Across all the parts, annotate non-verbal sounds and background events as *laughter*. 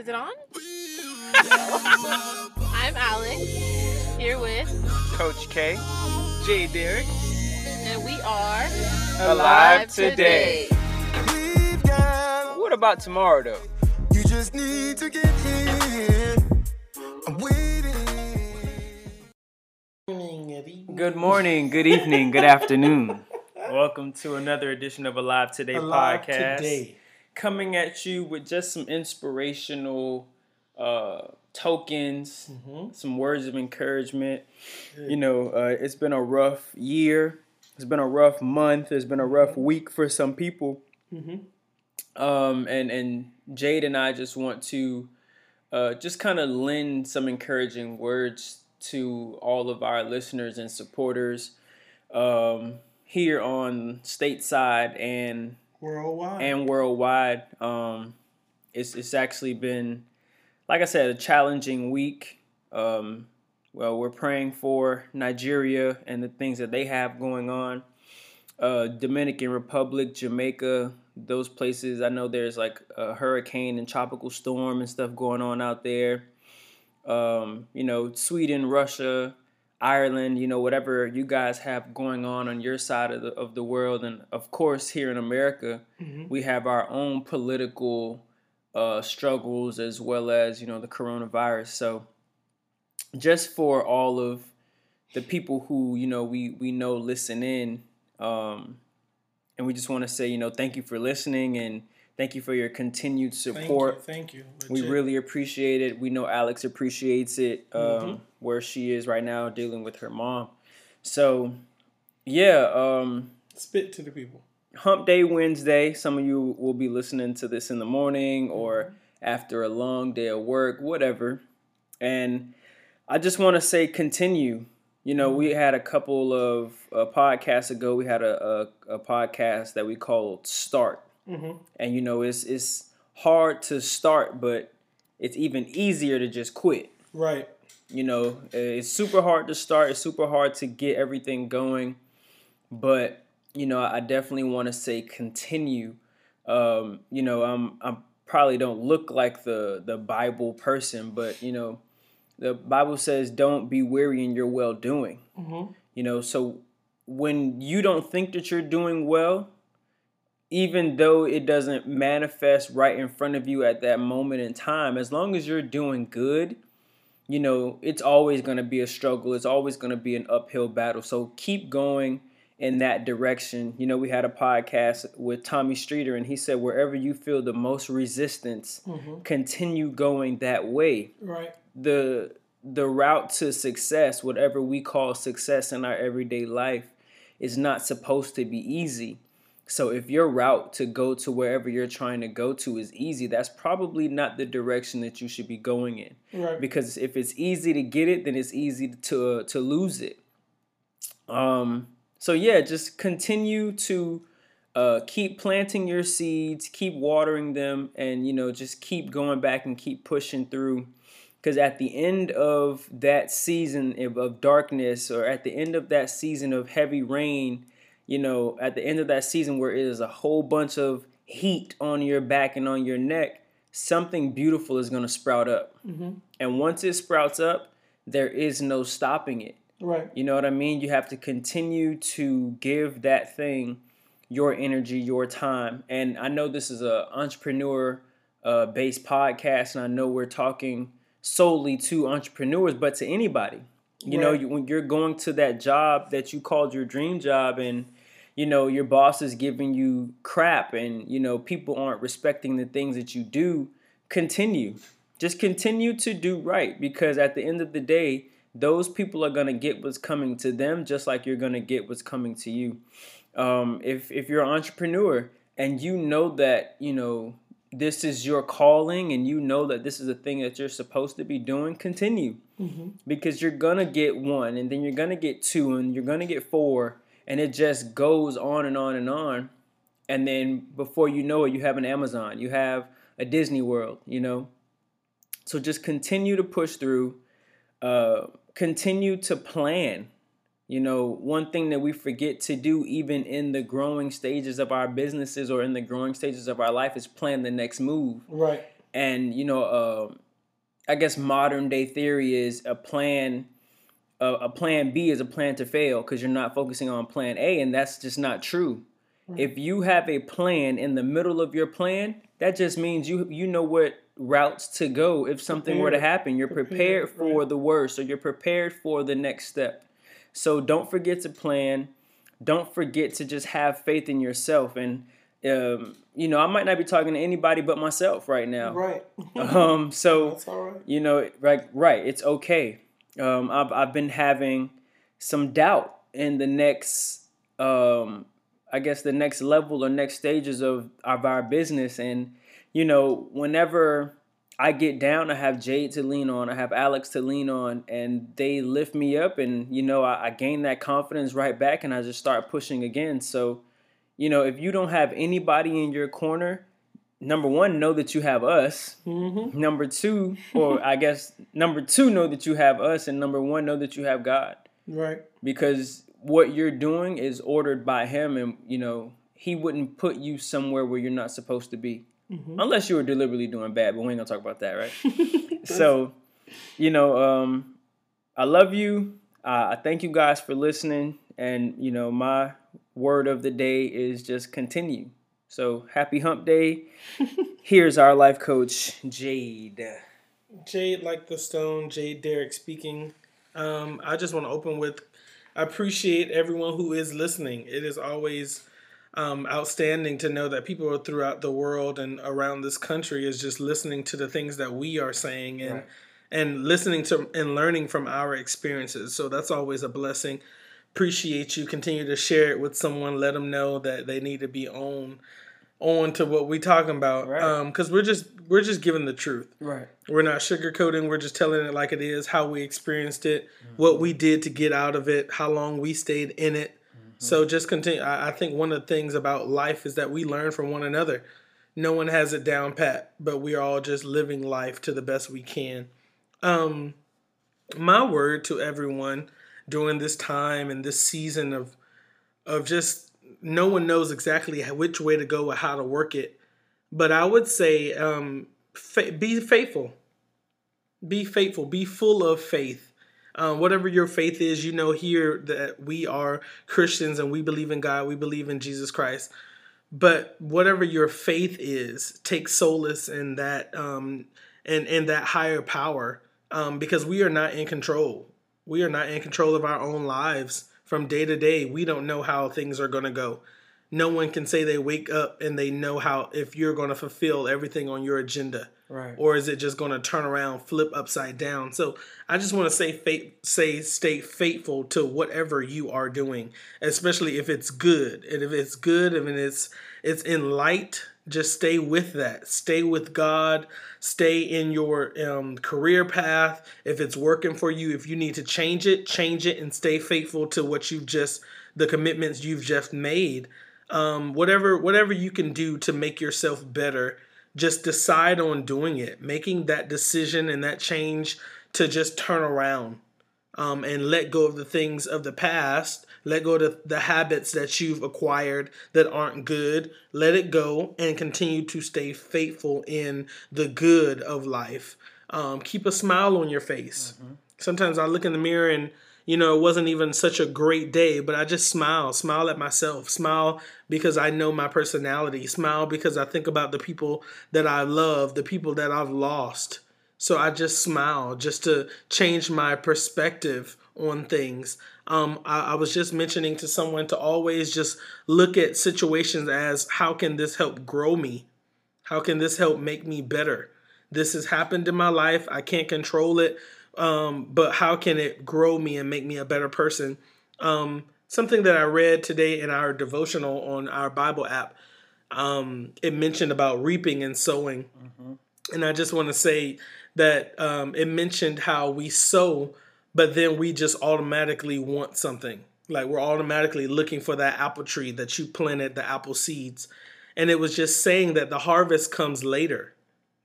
Is it on? *laughs* I'm Alex, here with, Coach K, J Derek, and we are alive today. What about tomorrow though? You just need to get here. I'm waiting. Good morning, good evening, good afternoon. *laughs* Welcome to another edition of Alive Today Alive podcast. today. Coming at you with just some inspirational uh, tokens, Mm-hmm. some words of encouragement. You know, uh, it's been a rough year. It's been a rough month. It's been a rough week for some people. Um, and and Jade and I just want to uh, just kind of lend some encouraging words to all of our listeners and supporters um, here on stateside and Worldwide. and worldwide. Um, it's it's actually been, like I said, a challenging week. Um, well, we're praying for Nigeria and the things that they have going on. Uh, Dominican Republic, Jamaica, those places. I know there's like a hurricane and tropical storm and stuff going on out there. Um, you know, Sweden, Russia, Ireland, you know, whatever you guys have going on on your side of the of the world, and of course here in America, we have our own political uh, struggles as well as you know the coronavirus. So, just for all of the people who you know we we know listen in, um, and we just want to say you know thank you for listening and thank you for your continued Thank support. you. Thank you. We really appreciate it. We know Alex appreciates it um, Mm-hmm. Where she is right now dealing with her mom. So, yeah, um, spit to the people. Hump Day Wednesday. Some of you will be listening to this in the morning Mm-hmm. or after a long day of work, whatever. And I just want to say, continue. You know, we had a couple of uh, podcasts ago. We had a, a, a podcast that we called Start, Mm-hmm. and you know, it's it's hard to start, but it's even easier to just quit. Right. You know, it's super hard to start. It's super hard to get everything going, but you know, I definitely want to say continue. Um, you know, I'm I'm probably don't look like the the Bible person, but you know, the Bible says don't be weary in your well doing. Mm-hmm. You know, so when you don't think that you're doing well, even though it doesn't manifest right in front of you at that moment in time, as long as you're doing good, you know, it's always going to be a struggle. It's always going to be an uphill battle. So keep going in that direction. You know, we had a podcast with Tommy Streeter, and he said, wherever you feel the most resistance, mm-hmm. continue going that way Right. the the route to success, whatever we call success in our everyday life, is not supposed to be easy. So if your route to go to wherever you're trying to go to is easy, that's probably not the direction that you should be going in. Right. Because if it's easy to get it, then it's easy to to lose it. Um. So yeah, just continue to uh, keep planting your seeds, keep watering them, and you know just keep going back and keep pushing through. Because at the end of that season of, of darkness, or at the end of that season of heavy rain, you know, at the end of that season where it is a whole bunch of heat on your back and on your neck, something beautiful is going to sprout up. And once it sprouts up, there is no stopping it. Right. You know what I mean? You have to continue to give that thing your energy, your time. And I know this is a entrepreneur uh, based podcast, and I know we're talking solely to entrepreneurs, but to anybody. You know, you, when you're going to that job that you called your dream job, and you know your boss is giving you crap, and you know people aren't respecting the things that you do. Continue, just continue to do right, because at the end of the day, those people are gonna get what's coming to them, just like you're gonna get what's coming to you. Um, if if you're an entrepreneur and you know that you know this is your calling and you know that this is a thing that you're supposed to be doing, continue because you're gonna get one and then you're gonna get two and you're gonna get four and it just goes on and on and on and then before you know it you have an amazon you have a disney world you know so just continue to push through uh, continue to plan You know, one thing that we forget to do, even in the growing stages of our businesses or in the growing stages of our life, is plan the next move. Right. and you know, uh, I guess modern day theory is a plan. Uh, a plan B is a plan to fail because you're not focusing on plan A, and that's just not true. If you have a plan in the middle of your plan, that just means you you know what routes to go if something were to happen. You're prepared, Prepared, for right. the worst, or you're prepared for the next step. So don't forget to plan. Don't forget to just have faith in yourself. And um, you know, I might not be talking to anybody but myself right now. Right. Um, so *laughs* That's all right. you know, right, right. It's okay. Um, I've I've been having some doubt in the next, um, I guess the next level or next stages of of our business, and you know, whenever I get down, I have Jade to lean on, I have Alex to lean on, and they lift me up, and you know, I, I gain that confidence right back, and I just start pushing again. So, you know, if you don't have anybody in your corner, number one, know that you have us. Mm-hmm. Number two, or *laughs* I guess number two, know that you have us, and number one, know that you have God, Right. because what you're doing is ordered by Him, and you know He wouldn't put you somewhere where you're not supposed to be, unless you were deliberately doing bad. But we ain't gonna talk about that, right? *laughs* so, you know, um, I love you. Uh, I thank you guys for listening, and you know, my word of the day is just continue. So happy Hump Day. Here's our life coach, Jade. Jade like the stone, Jade Derrick speaking. Um, I just want to open with I appreciate everyone who is listening. It is always um, outstanding to know that people throughout the world and around this country is just listening to the things that we are saying and Right. and listening to and learning from our experiences. So that's always a blessing. Appreciate you. Continue to share it with someone. Let them know that they need to be on on to what we talking about. Right. Um, because we're just we're just giving the truth. Right. We're not sugarcoating. We're just telling it like it is, how we experienced it, what we did to get out of it, how long we stayed in it. So just continue. I, I think one of the things about life is that we learn from one another. No one has it down pat, but we are all just living life to the best we can. Um, my word to everyone during this time and this season of of just no one knows exactly which way to go or how to work it. But I would say um, fa- be faithful. Be faithful. Be full of faith. Um, whatever your faith is, you know here that we are Christians and we believe in God. We believe in Jesus Christ. But whatever your faith is, take solace in that um, and in that higher power, um, because we are not in control. We are not in control of our own lives from day to day. We don't know how things are going to go. No one can say they wake up and they know how if you're going to fulfill everything on your agenda Right. or is it just going to turn around, flip upside down? So I just want to say, faith, say, stay faithful to whatever you are doing, especially if it's good. And if it's good, and it's it's in light, just stay with that. Stay with God. Stay in your um, career path. If it's working for you, if you need to change it, change it, and stay faithful to what you've just the commitments you've just made. Um, whatever whatever you can do to make yourself better just decide on doing it, making that decision and that change to just turn around um, and let go of the things of the past, let go of the, the habits that you've acquired that aren't good, let it go and continue to stay faithful in the good of life. Um, keep a smile on your face. Sometimes I look in the mirror and you know, it wasn't even such a great day, but I just smile, smile at myself, smile because I know my personality, smile because I think about the people that I love, the people that I've lost. So I just smile just to change my perspective on things. Um, I, I was just mentioning to someone to always just look at situations as how can this help grow me? How can this help make me better? This has happened in my life. I can't control it um, but how can it grow me and make me a better person? Um, something that I read today in our devotional on our Bible app, um, it mentioned about reaping and sowing. And I just want to say that um, it mentioned how we sow, but then we just automatically want something. Like we're automatically looking for that apple tree that you planted the apple seeds. And it was just saying that the harvest comes later.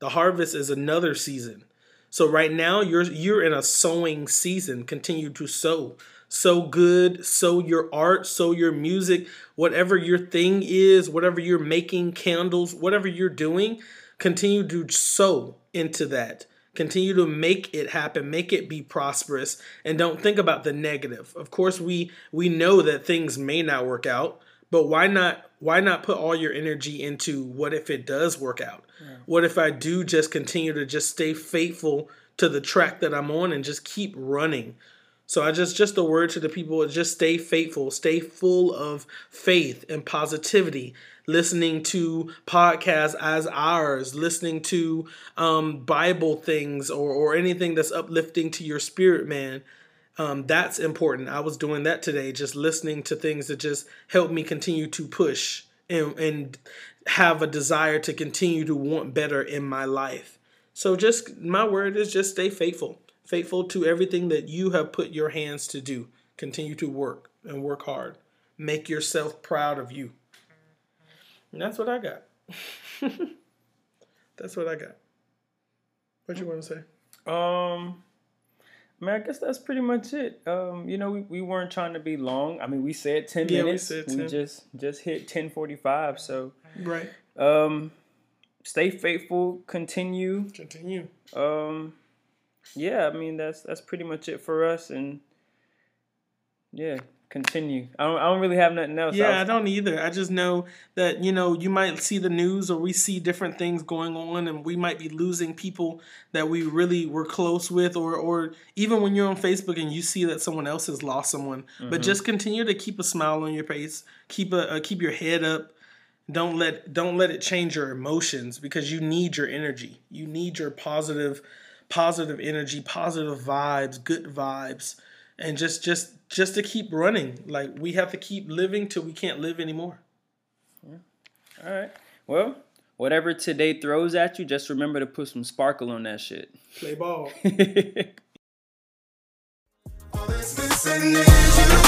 The harvest is another season. So right now you're you're in a sowing season. Continue to sow. Sow good, sow your art, sow your music, whatever your thing is, whatever you're making, candles, whatever you're doing, continue to sow into that. Continue to make it happen, make it be prosperous, and don't think about the negative. Of course, we we know that things may not work out, but why not why not put all your energy into what if it does work out? Yeah. What if I do just continue to just stay faithful to the track that I'm on and just keep running? So I just just a word to the people, just stay faithful, stay full of faith and positivity listening to podcasts as ours, listening to um, Bible things or, or anything that's uplifting to your spirit, man. Um, that's important. I was doing that today, just listening to things that just help me continue to push and, and have a desire to continue to want better in my life. So, just my word is just stay faithful, faithful to everything that you have put your hands to do. Continue to work and work hard. Make yourself proud of you. And that's what I got. *laughs* that's what I got. What you want to say? Um, I mean, I guess that's pretty much it. Um, you know, we, we weren't trying to be long. I mean, we said ten yeah, minutes. We, said 10. we just just hit ten forty five. So right. Um, stay faithful. Continue. Continue. Um, yeah. I mean, that's that's pretty much it for us. And yeah, continue. I don't, I don't really have nothing else. Yeah, I, was, I, don't either. I just know that, you know, you might see the news or we see different things going on and we might be losing people that we really were close with or or even when you're on Facebook and you see that someone else has lost someone. Mm-hmm. But just continue to keep a smile on your face. Keep a uh, keep your head up. Don't let don't let it change your emotions because you need your energy. You need your positive positive energy, positive vibes, good vibes and just just just to keep running. Like we have to keep living till we can't live anymore. Yeah. All right. Well, whatever today throws at you, just remember to put some sparkle on that shit. Play ball. *laughs*